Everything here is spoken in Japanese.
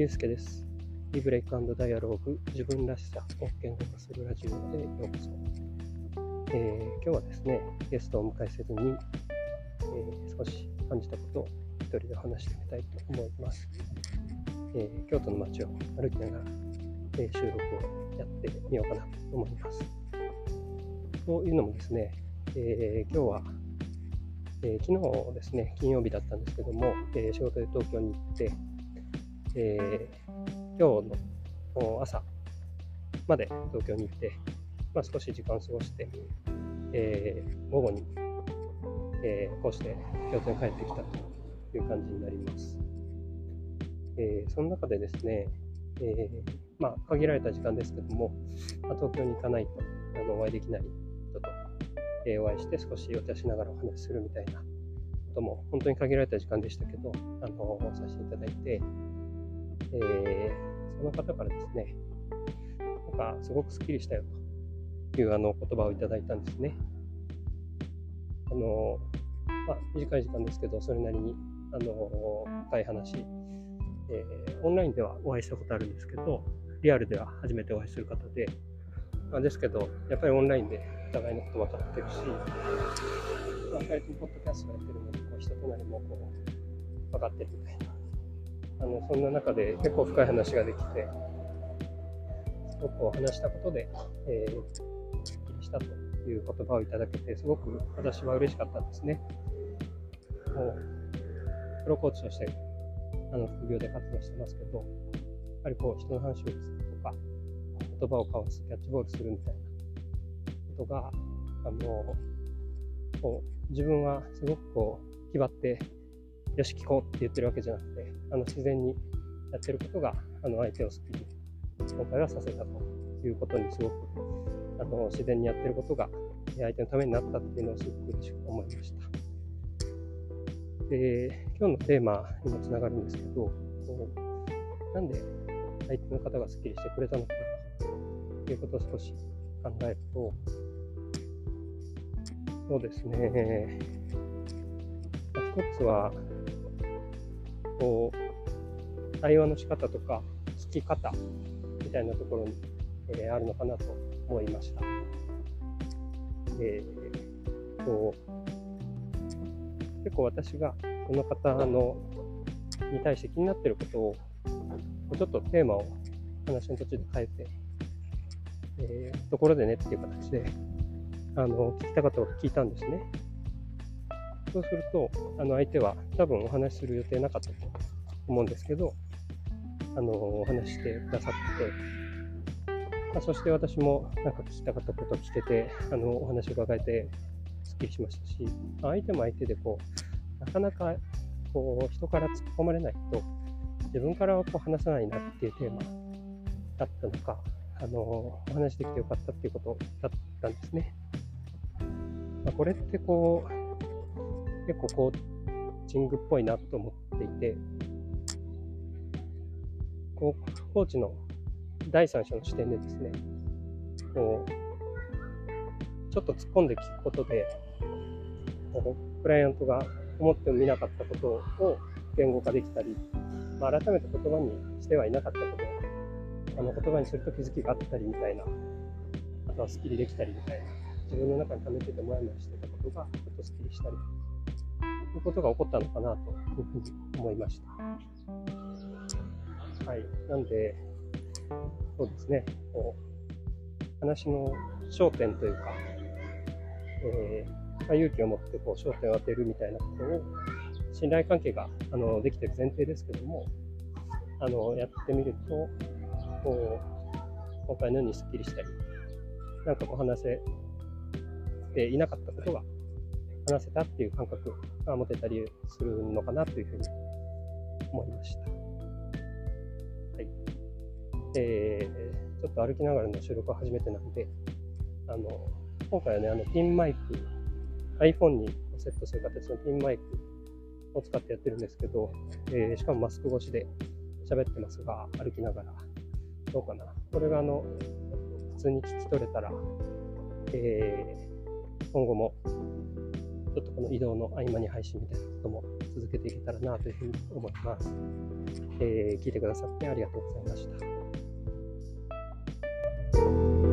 ゆうすけです。リブレイクダイアローグ自分らしさを言語化するラジオへようこそ。えー今日はですね、ゲストをお迎えせずに、えー少し感じたことを一人で話してみたいと思います。えー京都の街を歩きながら、え収録をやってみようかなと思います。というのもですね、え今日は、えー昨日ですね、金曜日だったんですけども、えー仕事で東京に行って、えー今日の朝まで東京に行って、まあ、少し時間を過ごして、えー午後に、えーこうして京都に帰ってきたという感じになります。えーその中でですね、えーまあ、限られた時間ですけども、まあ、東京に行かないとあのお会いできない人と、えお会いして少しお茶しながらお話しするみたいなことも本当に限られた時間でしたけど、あのさせていただいて、えーその方からですね、なんかすごくスッキリしたよというあの言葉をいただいたんですね。あのまあ、短い時間ですけど、それなりにあの深い話、えーオンラインではお会いしたことあるんですけど、リアルでは初めてお会いする方で、まあ、ですけど、やっぱりオンラインでお互いのこと分かってるし、まあ、2人ともポッドキャストをやってるので、こう人となりもこう分かってるみたいな。あのそんな中で結構深い話ができて、すごく話したことで、えー、すっきりしたという言葉をいただけて、すごく私は嬉しかったんですね。もうプロコーチとしてあの副業で活動してますけど、やっぱりこう人の話を聞くとか、言葉を交わす、キャッチボールするみたいなことが、あのこう自分はすごくこう気張ってよし聞こうって言ってるわけじゃなくてあの自然にやってることがあの相手を好きに今回はさせたということにすごくあの自然にやってることが相手のためになったっていうのをすごく嬉しく思いました。で今日のテーマにもつながるんですけどこうなんで相手の方がスッキリしてくれたのかということを少し考えるとそうですね。一つはこう対話の仕方とか聞き方みたいなところに、えーあるのかなと思いました。えーこう結構私がその方のに対して気になってることをちょっとテーマを話の途中で変えて、えーところでねっていう形であの聞きたかったことを聞いたんですね。そうすると、あの相手は多分お話しする予定なかったと思うんですけど、あのお話してくださって、まあ、そして私もなんか聞きたかったことを聞けて、あのお話を伺えてすっきりしましたし、相手も相手でこう、なかなかこう人から突っ込まれないと、自分からはこう話さないなっていうテーマだったのか、あのお話できてよかったっていうことだったんですね。まあ、これってこう、結構コーチングっぽいなと思っていて、こうコーチの第三者の視点でですね、こうちょっと突っ込んで聞くことで、こうクライアントが思ってもみなかったことを言語化できたり、まあ、改めて言葉にしてはいなかったことあの言葉にすると気づきがあったりみたいな、あとはスッキリできたりみたいな、自分の中に溜めててもやもやしてたことがちょっとスッキリしたりいうことが起こったのかなというふうに思いました。はい。なんで、そうですね、こう話の焦点というか、えーまあ勇気を持ってこう焦点を当てるみたいなことを、信頼関係があのできている前提ですけども、あのやってみると、こう今回のようにスッキリしたり、なんかこう話せていなかったことが話せたっていう感覚が持てたりするのかなというふうに思いました。はい。えー、ちょっと歩きながらの収録は初めてなので、あの、今回はね、あの、ピンマイク、iPhone にセットする形のピンマイクを使ってやってるんですけど、えーしかもマスク越しで喋ってますが、歩きながら、どうかな。これがあの、普通に聞き取れたら、えー今後もちょっとこの移動の合間に配信みたいなことも続けていけたらなというふうに思います。えー、聞いてくださってありがとうございました。